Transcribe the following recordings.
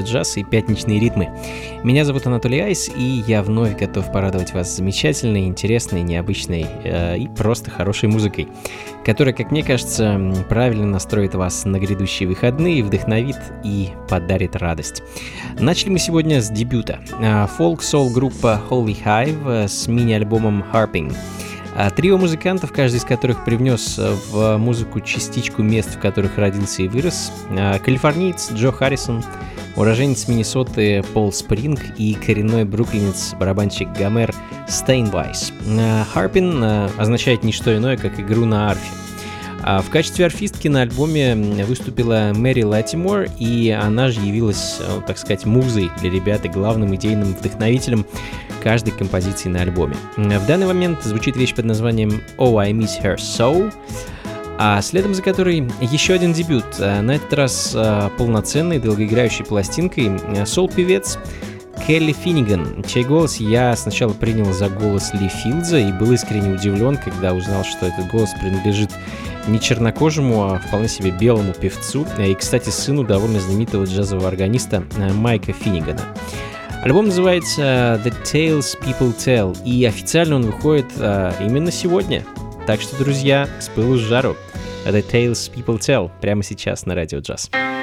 Радио Джаз и Пятничные ритмы. Меня зовут Анатолий Айс, и я вновь готов порадовать вас замечательной, интересной, необычной э, и просто хорошей музыкой, которая, как мне кажется, правильно настроит вас на грядущие выходные, вдохновит и подарит радость. Начали мы сегодня с дебюта. Фолк-сол-группа Holy Hive с мини-альбомом Harping. А трио музыкантов, каждый из которых привнес э, в музыку частичку мест, в которых родился и вырос. Калифорниец Джо Харрисон, уроженец Миннесоты Пол Спринг и коренной бруклинец барабанщик Гомер Стейнвайс. А, Harping означает не что иное, как игру на арфе. А в качестве арфистки на альбоме выступила Мэри Латимор, и она же явилась, э, так сказать, музой для ребят и главным идейным вдохновителем каждой композиции на альбоме. В данный момент звучит вещь под названием «Oh, I Miss Her So», а следом за которой еще один дебют, э, на этот раз э, полноценной, долгоиграющей пластинкой, э, сол-певец Келли Финниган, чей голос я сначала принял за голос Ли Филдза и был искренне удивлен, когда узнал, что этот голос принадлежит не чернокожему, а вполне себе белому певцу и, кстати, сыну довольно знаменитого джазового органиста Майка Финнигана. Альбом называется The Tales People Tell, и официально он выходит именно сегодня. Так что, друзья, с пылу с жару. The Tales People Tell прямо сейчас на Радио Джаз. wonderful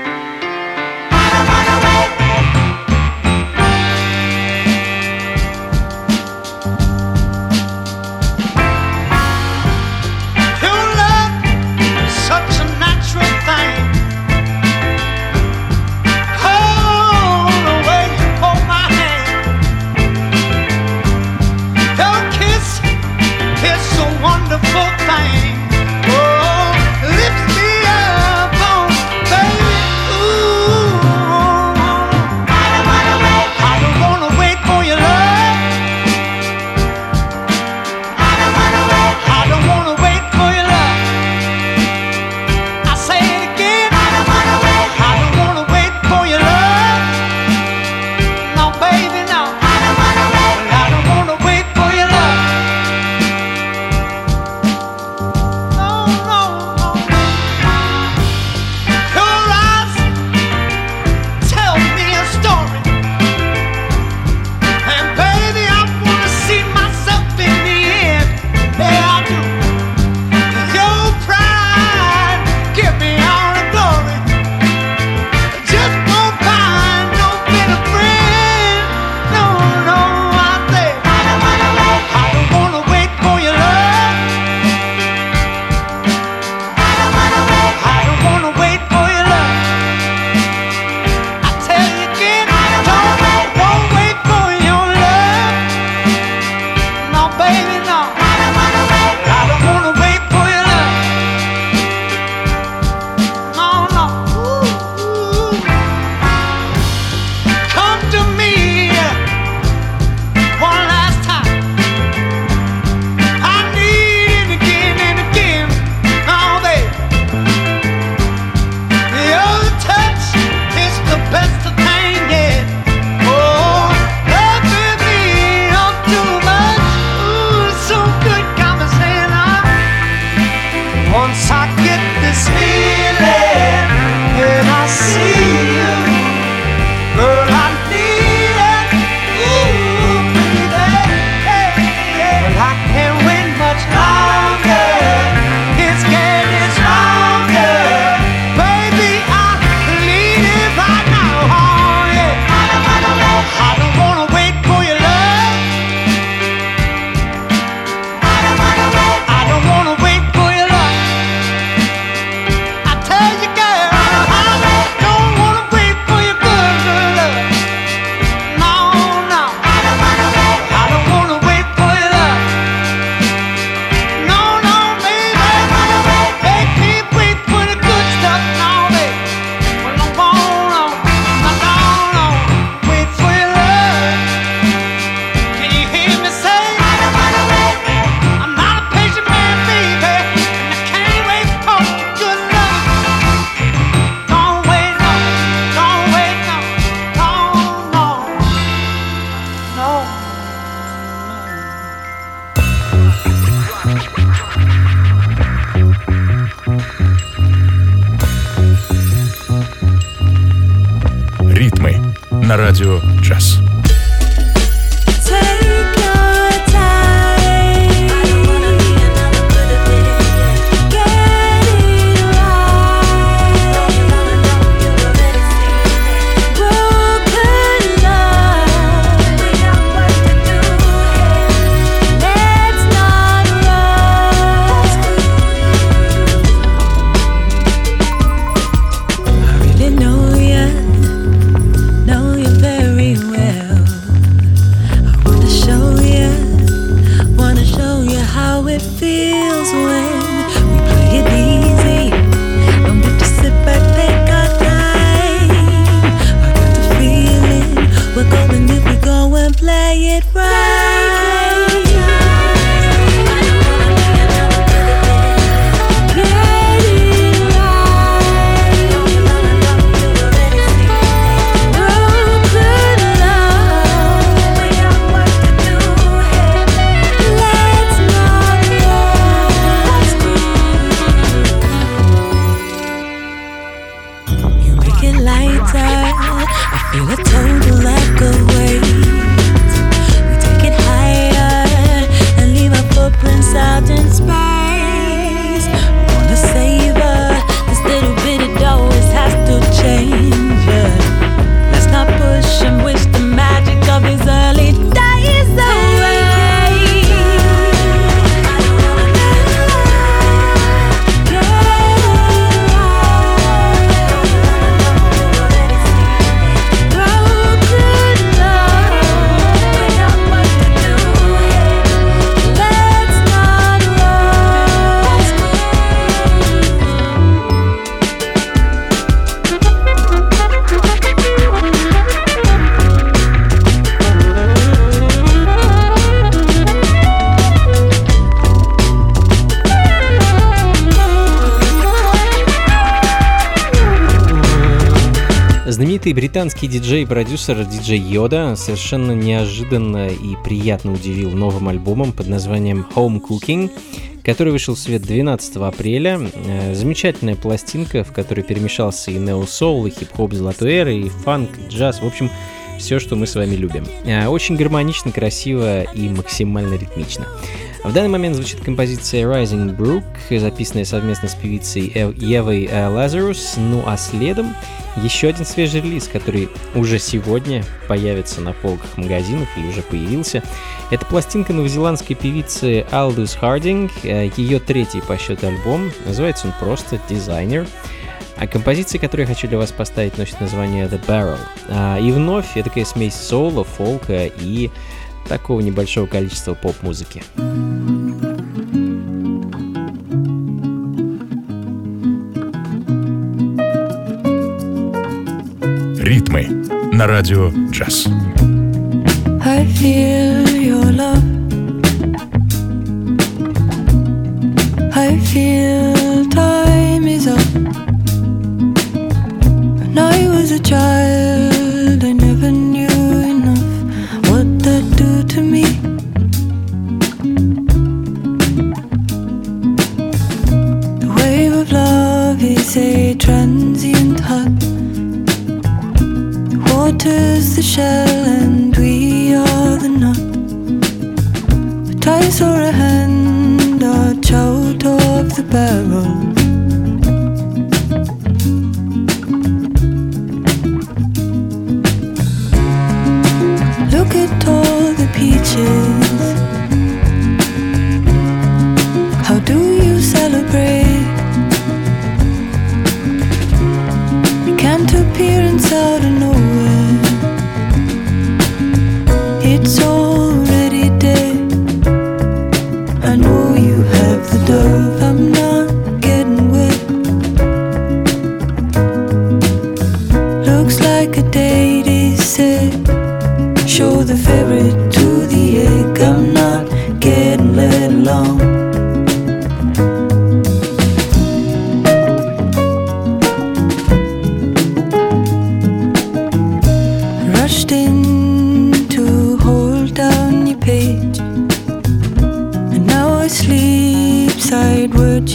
out британский диджей и продюсер диджей Йода совершенно неожиданно и приятно удивил новым альбомом под названием Home Cooking, который вышел в свет 12 апреля. Э, замечательная пластинка, в которой перемешался и нео-соул, и хип-хоп золотой эры, и фанк, джаз, в общем, все, что мы с вами любим. Э, очень гармонично, красиво и максимально ритмично. В данный момент звучит композиция Rising Brook, записанная совместно с певицей Евой Лазарус, ну а следом еще один свежий релиз, который уже сегодня появится на полках магазинов или уже появился. Это пластинка новозеландской певицы Aldous Harding, э, ее третий по счету альбом. Называется он просто «Designer». А композиция, которую я хочу для вас поставить, носит название The Barrel. А, и вновь это такая смесь соло, фолка и такого небольшого количества поп-музыки. Ритмы на радио «Джаз». I feel your love. I feel time is up. When I was a child, shell and we are the nut. The ties or a hand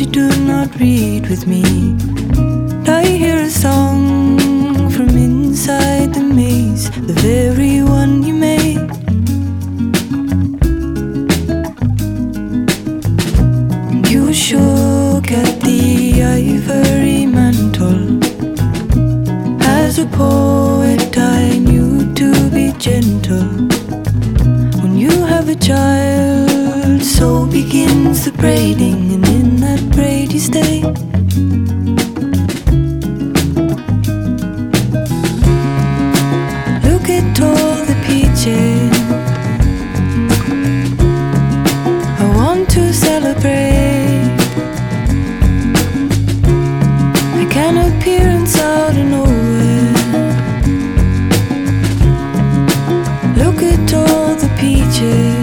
you do not read with me. I hear a song from inside the maze, the very one you made. You shook at the ivory mantle. As a poet, I knew to be gentle. When you have a child, so begins the braiding, you stay. Look at all the peaches. I want to celebrate. I can appear inside of nowhere. Look at all the peaches.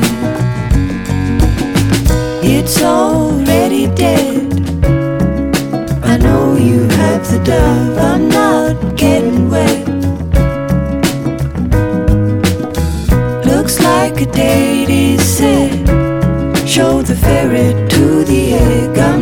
It's already dead. Not getting wet. Looks like a date is set. Show the ferret to the egg. I'm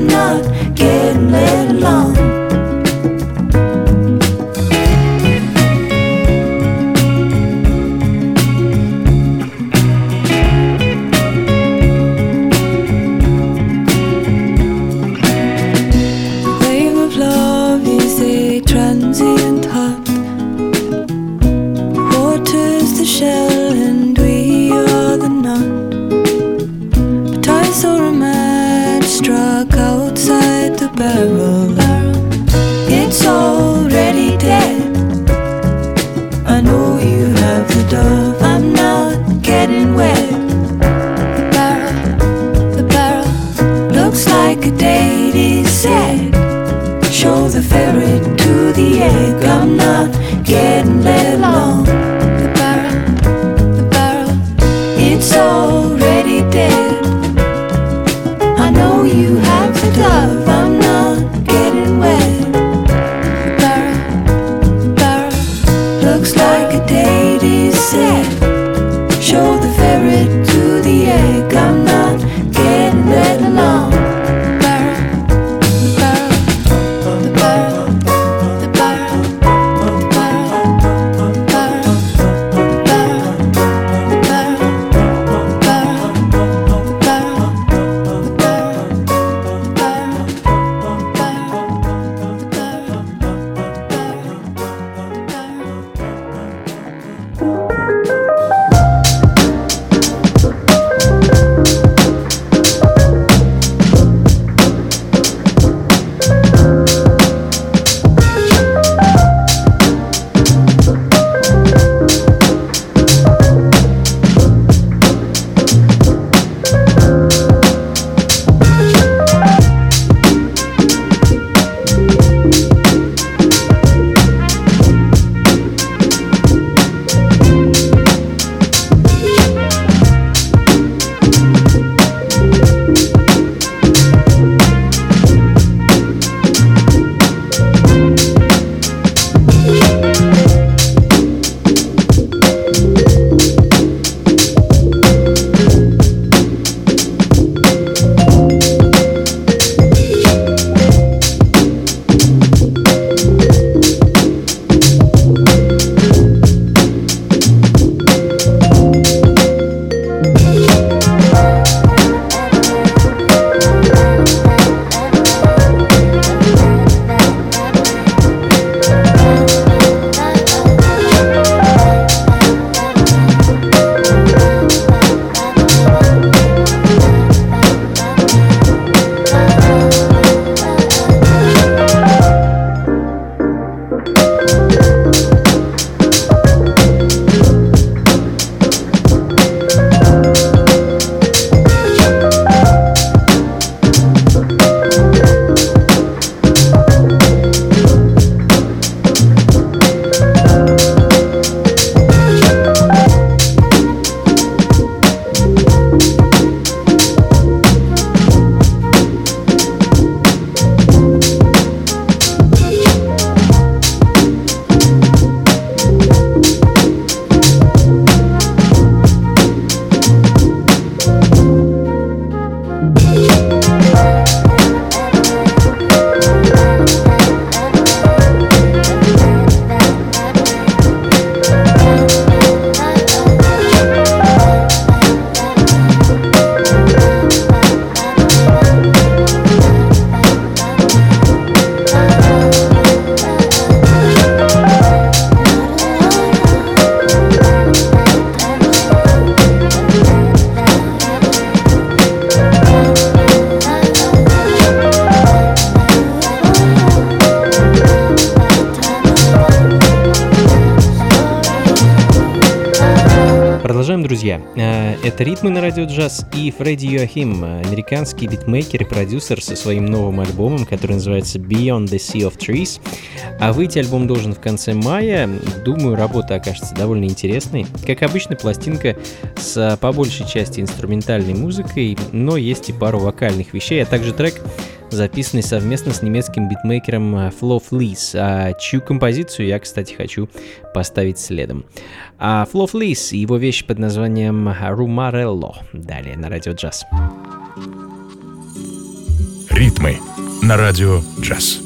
это «Ритмы на радио джаз» и Фредди Йоахим, американский битмейкер и продюсер со своим новым альбомом, который называется «Beyond the Sea of Trees». А выйти альбом должен в конце мая. Думаю, работа окажется довольно интересной. Как обычно, пластинка с по большей части инструментальной музыкой, но есть и пару вокальных вещей, а также трек записанный совместно с немецким битмейкером э, Flo Fleece, а чью композицию я, кстати, хочу поставить следом. А Flo Fleece и его вещь под названием Rumarello. Далее на радио джаз. Ритмы на радио джаз.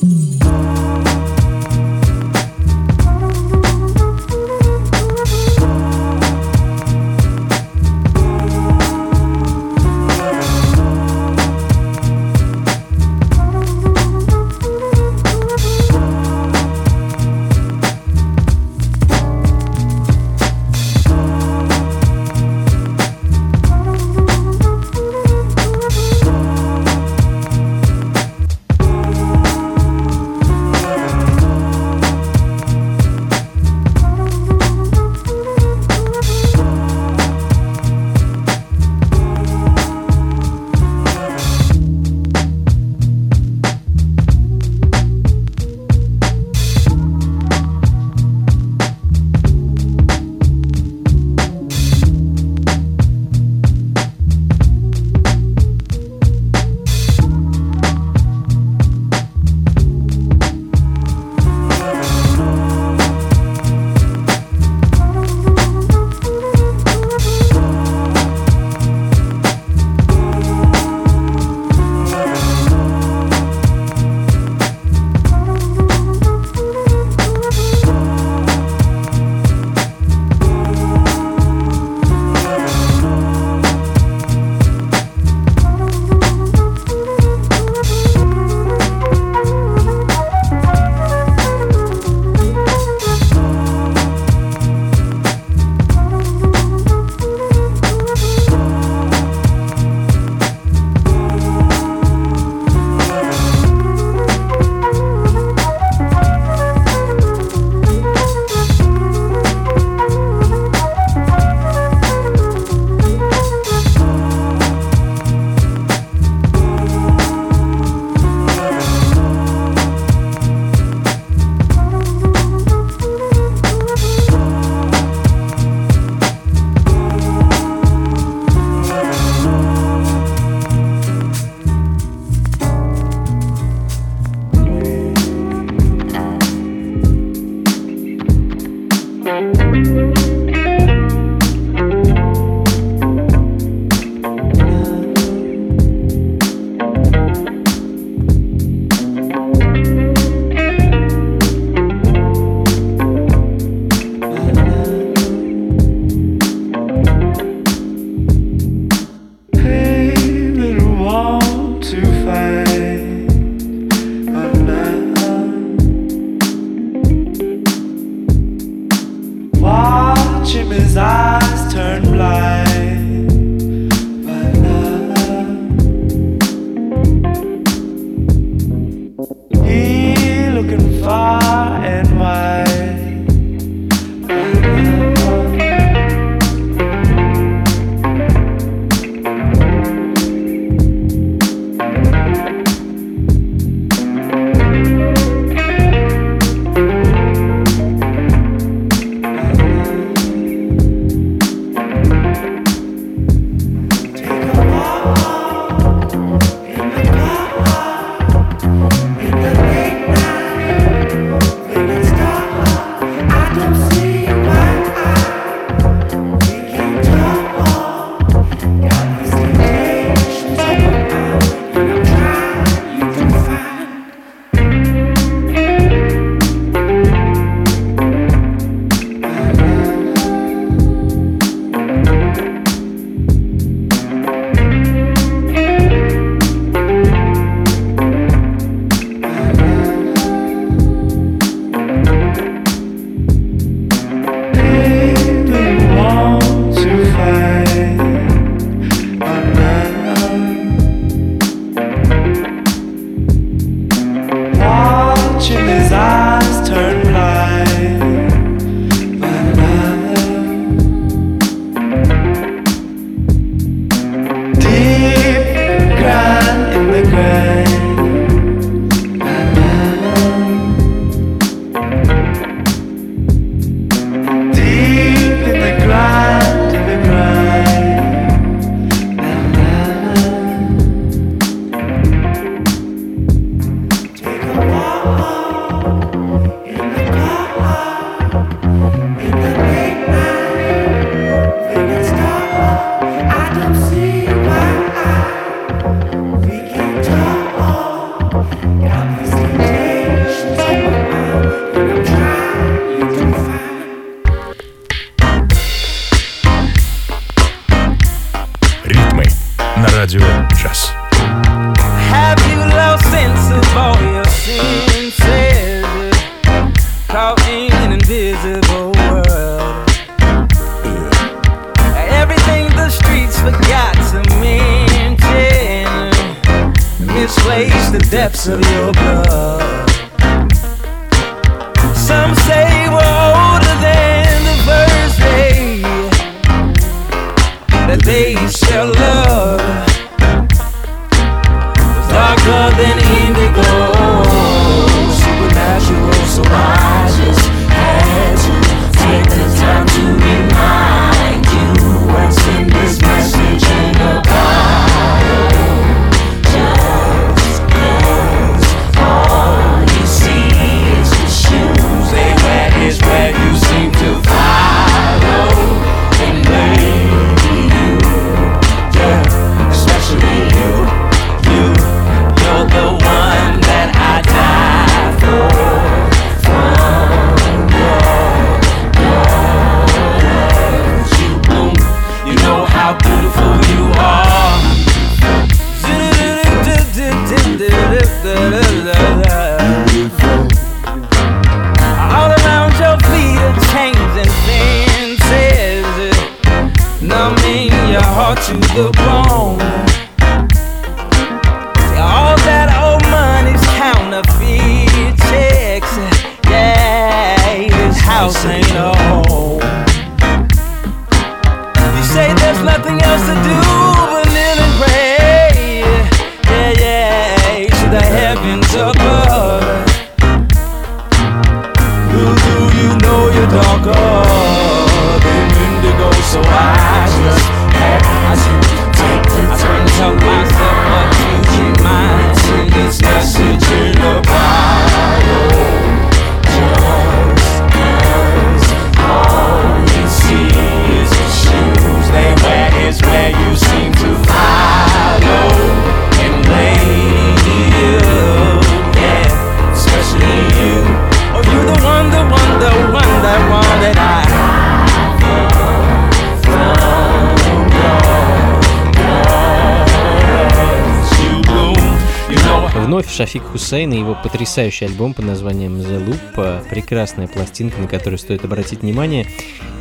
Шафик Хусейн и его потрясающий альбом под названием The Loop. Прекрасная пластинка, на которую стоит обратить внимание,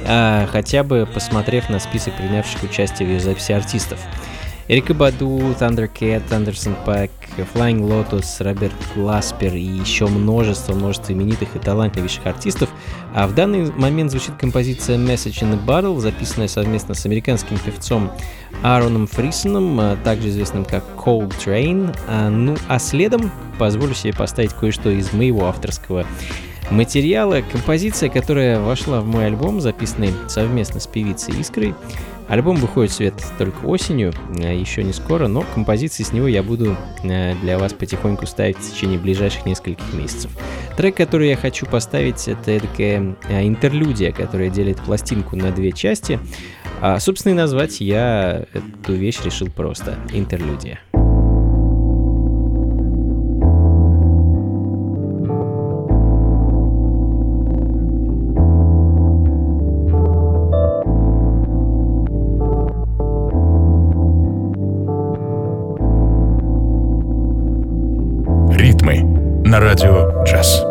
а, хотя бы посмотрев на список принявших участие в ее записи артистов. Эрика Баду, Thundercat, Андерсон Пак, Flying Lotus, Роберт Гласпер и еще множество, множество именитых и талантливейших артистов. А в данный момент звучит композиция Message in a Bottle, записанная совместно с американским певцом Аароном Фрисоном, а, также известным как Cold Train. А, Ну а следом позволю себе поставить кое-что из моего авторского материала. Композиция, которая вошла в мой альбом, записанный совместно с певицей Искрой. Альбом выходит в свет только осенью, а, еще не скоро, но композиции с него я буду а, для вас потихоньку ставить в течение ближайших нескольких месяцев. Трек, который я хочу поставить, это такая интерлюдия, которая делит пластинку на две части. А, собственно, и назвать я эту вещь решил просто интерлюдия. На радио джаз.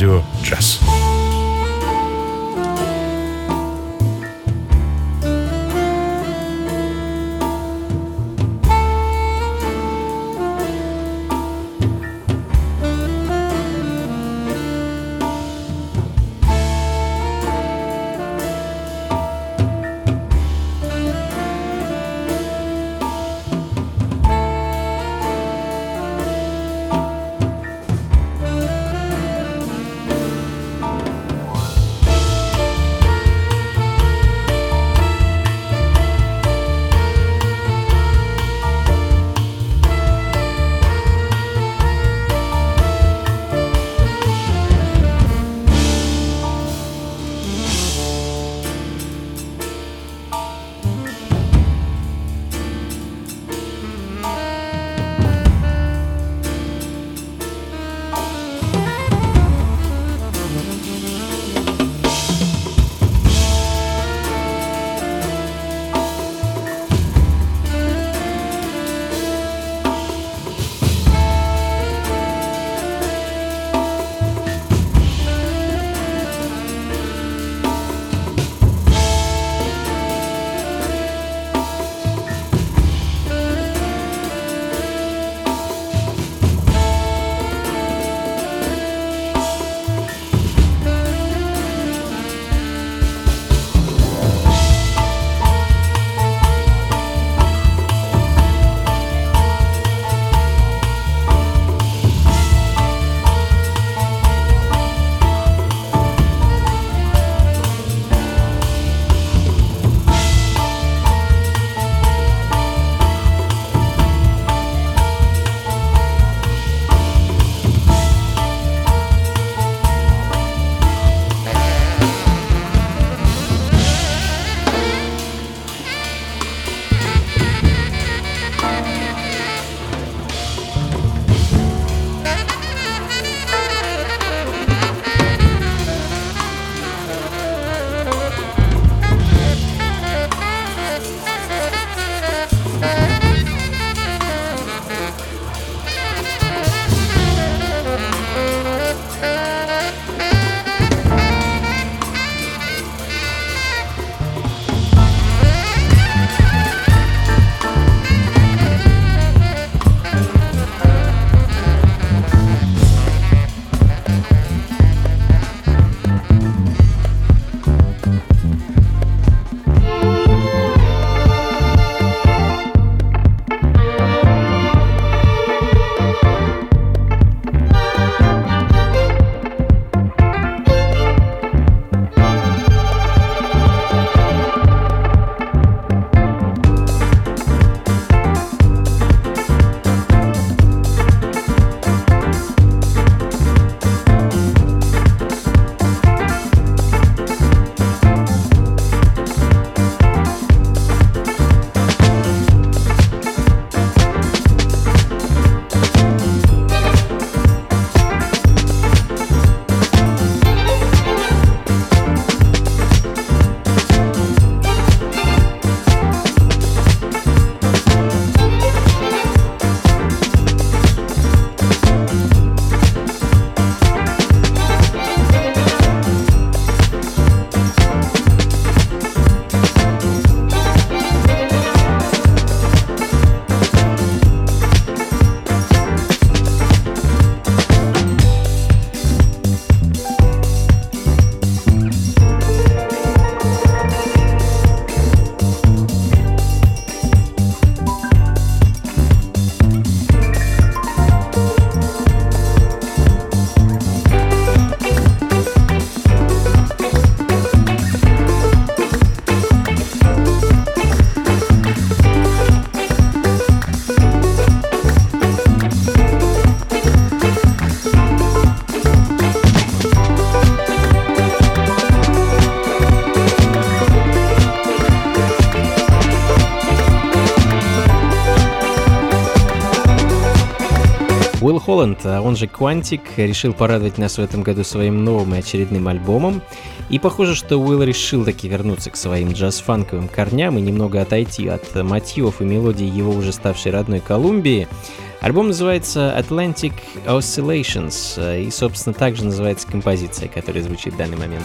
На Холланд, а он же Quantic, решил порадовать нас в этом году своим новым и очередным альбомом. И похоже, что Уилл решил таки вернуться к своим джаз-фанковым корням и немного отойти от мотивов и мелодий его уже ставшей родной Колумбии. Альбом называется Atlantic Oscillations, э, и, собственно, также называется композиция, которая звучит в данный момент.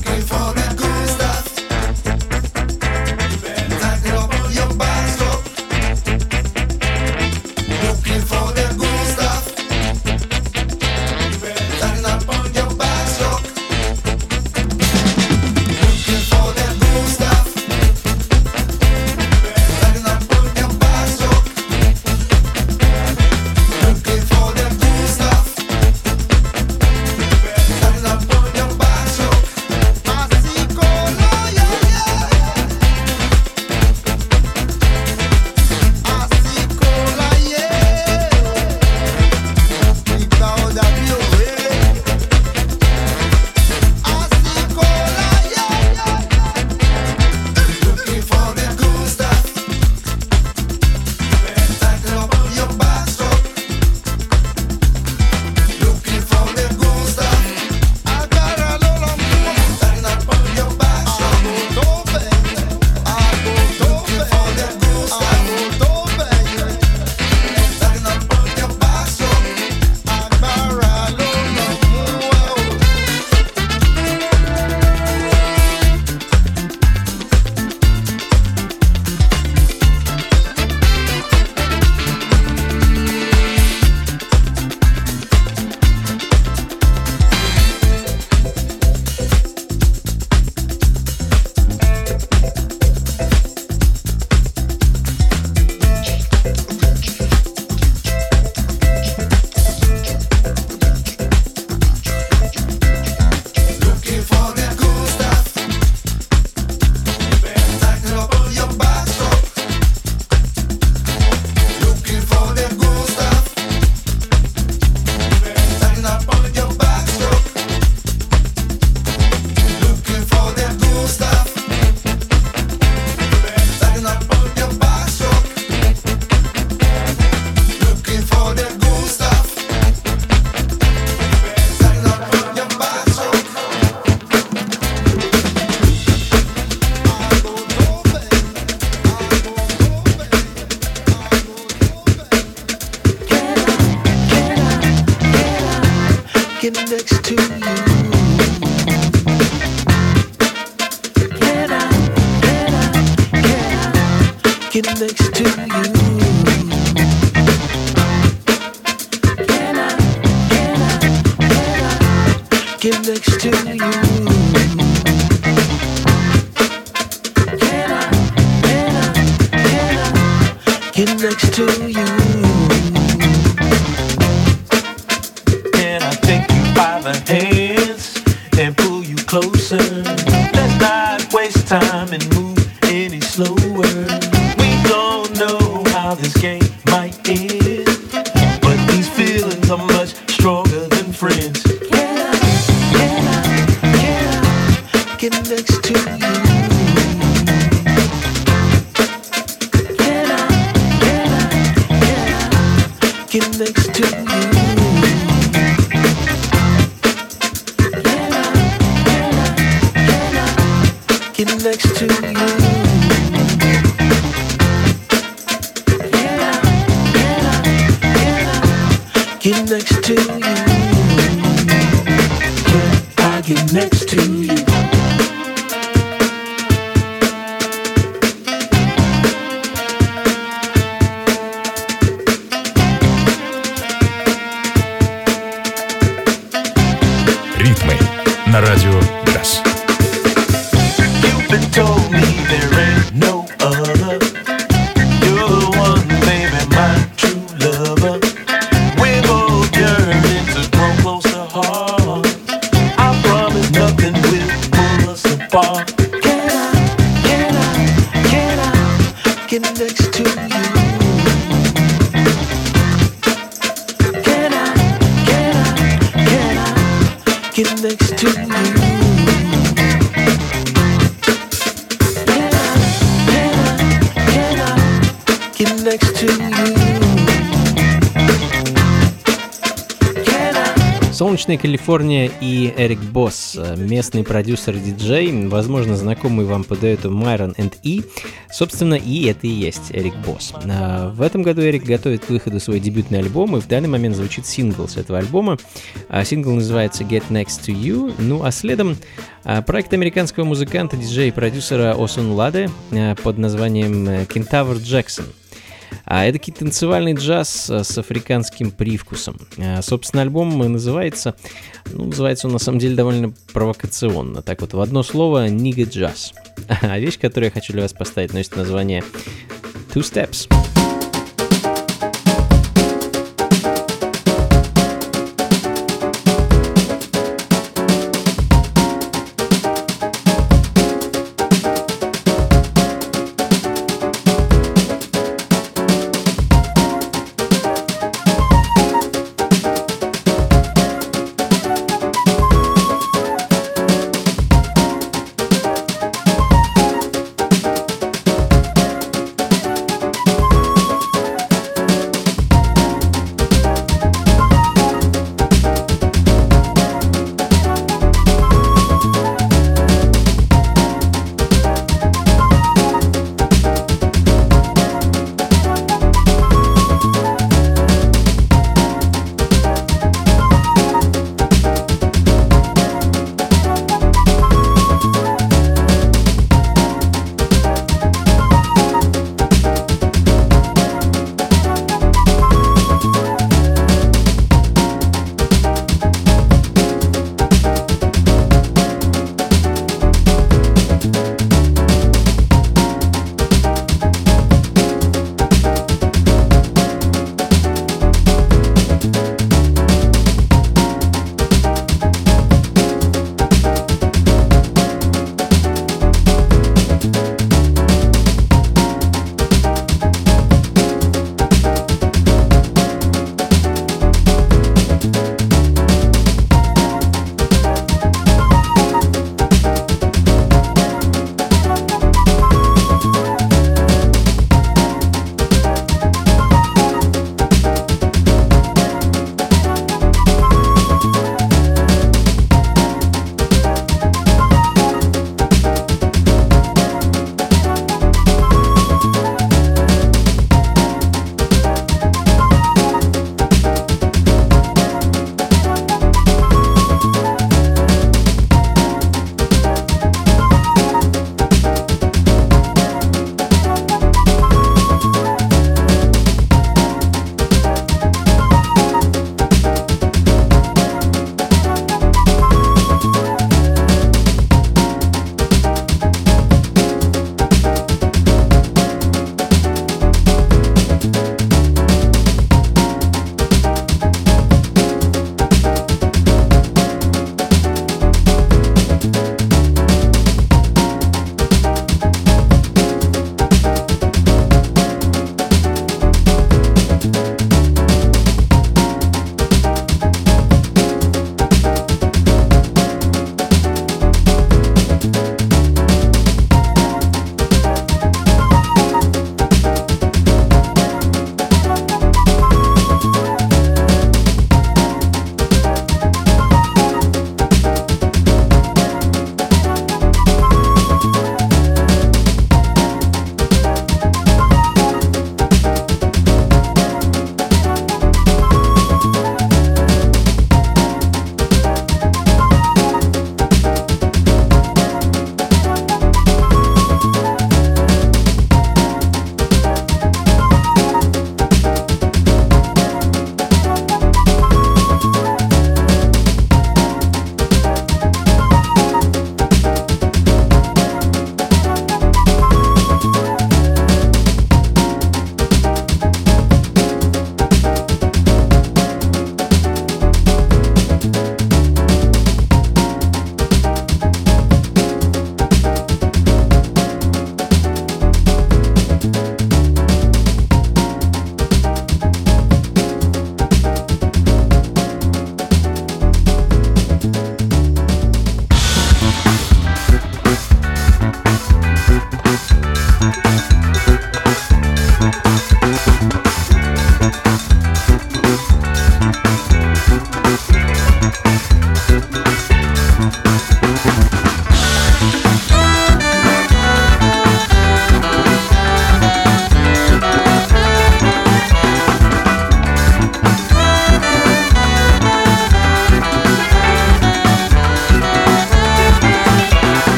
Солнечная Калифорния и Эрик Босс, местный продюсер диджей, возможно, знакомый вам по дуэту Myron and E. Собственно, и это и есть Эрик Босс. А, В этом году Эрик готовит к выходу свой дебютный альбом, и в данный момент звучит сингл с этого альбома. А, Сингл называется Get Next to You. Ну а следом а, проект американского музыканта, диджея и продюсера Осун Ладе под названием Кентавр Джексон. А это танцевальный джаз э, с африканским привкусом. А, Собственно, альбом называется, ну, называется он на самом деле довольно провокационно. Так вот, в одно слово «Нига джаз». А вещь, которую я хочу для вас поставить, носит название Two Steps. Can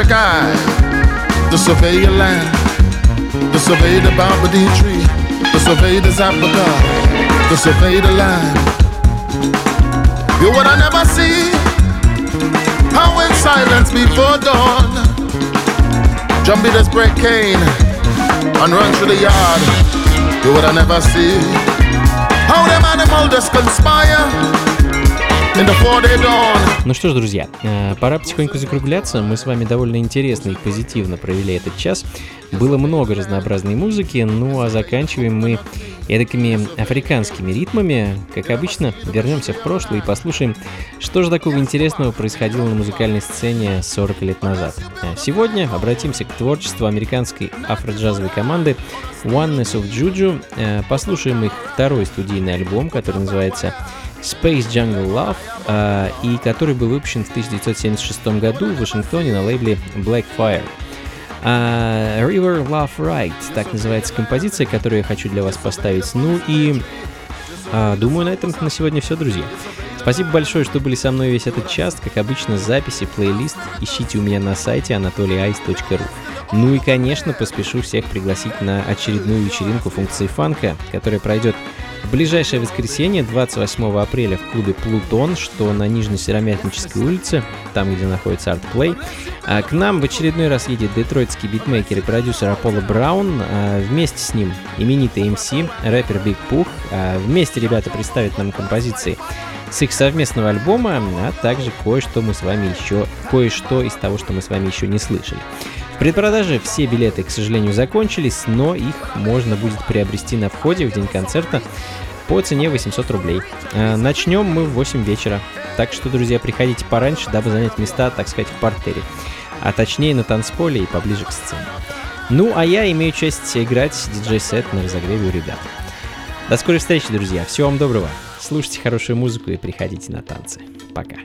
electric eye, to survey your land, to survey the Barbary tree, to survey the Zapaga, to survey the land. You would I never see how in silence before dawn, John Peters break cane and run through the yard. You would I never see how them animals conspire Ну что ж, друзья, э, пора потихоньку закругляться. Мы с вами довольно интересно и позитивно провели этот час. Было много разнообразной музыки, ну а заканчиваем мы эдакими африканскими ритмами. Как обычно, вернемся в прошлое и послушаем, что же такого интересного происходило на музыкальной сцене 40 лет назад. Э, сегодня обратимся к творчеству американской афроджазовой команды Oneness of Juju. Э, послушаем их второй студийный альбом, который называется Space Jungle Love, э, и который был выпущен в 1976 году в Вашингтоне на лейбле Blackfire. Uh, River Love Right, так называется композиция, которую я хочу для вас поставить. Ну и uh, думаю, на этом на сегодня все, друзья. Спасибо большое, что были со мной весь этот час. Как обычно, записи, плейлист ищите у меня на сайте anatolyice.ru. Ну и, конечно, поспешу всех пригласить на очередную вечеринку функции фанка, которая пройдет в ближайшее воскресенье, 28 апреля, в клубе «Плутон», что на Нижней Сыромятнической улице, там, где находится ArtPlay. А к нам в очередной раз едет детройтский битмейкер и продюсер Аполло Браун. А вместе с ним именитый MC, рэпер Биг Пух. А вместе ребята представят нам композиции с их совместного альбома, а также кое-что мы с вами еще, кое-что из того, что мы с вами еще не слышали. В предпродаже все билеты, к сожалению, закончились, но их можно будет приобрести на входе в день концерта по цене 800 рублей. А, начнем мы в 8 вечера, так что, друзья, приходите пораньше, дабы занять места, так сказать, в портере, а точнее на танцполе и поближе к сцене. Ну, а я имею честь играть диджей-сет на разогреве у ребят. До скорой встречи, друзья. Всего вам доброго. Слушайте хорошую музыку и приходите на танцы. Пока.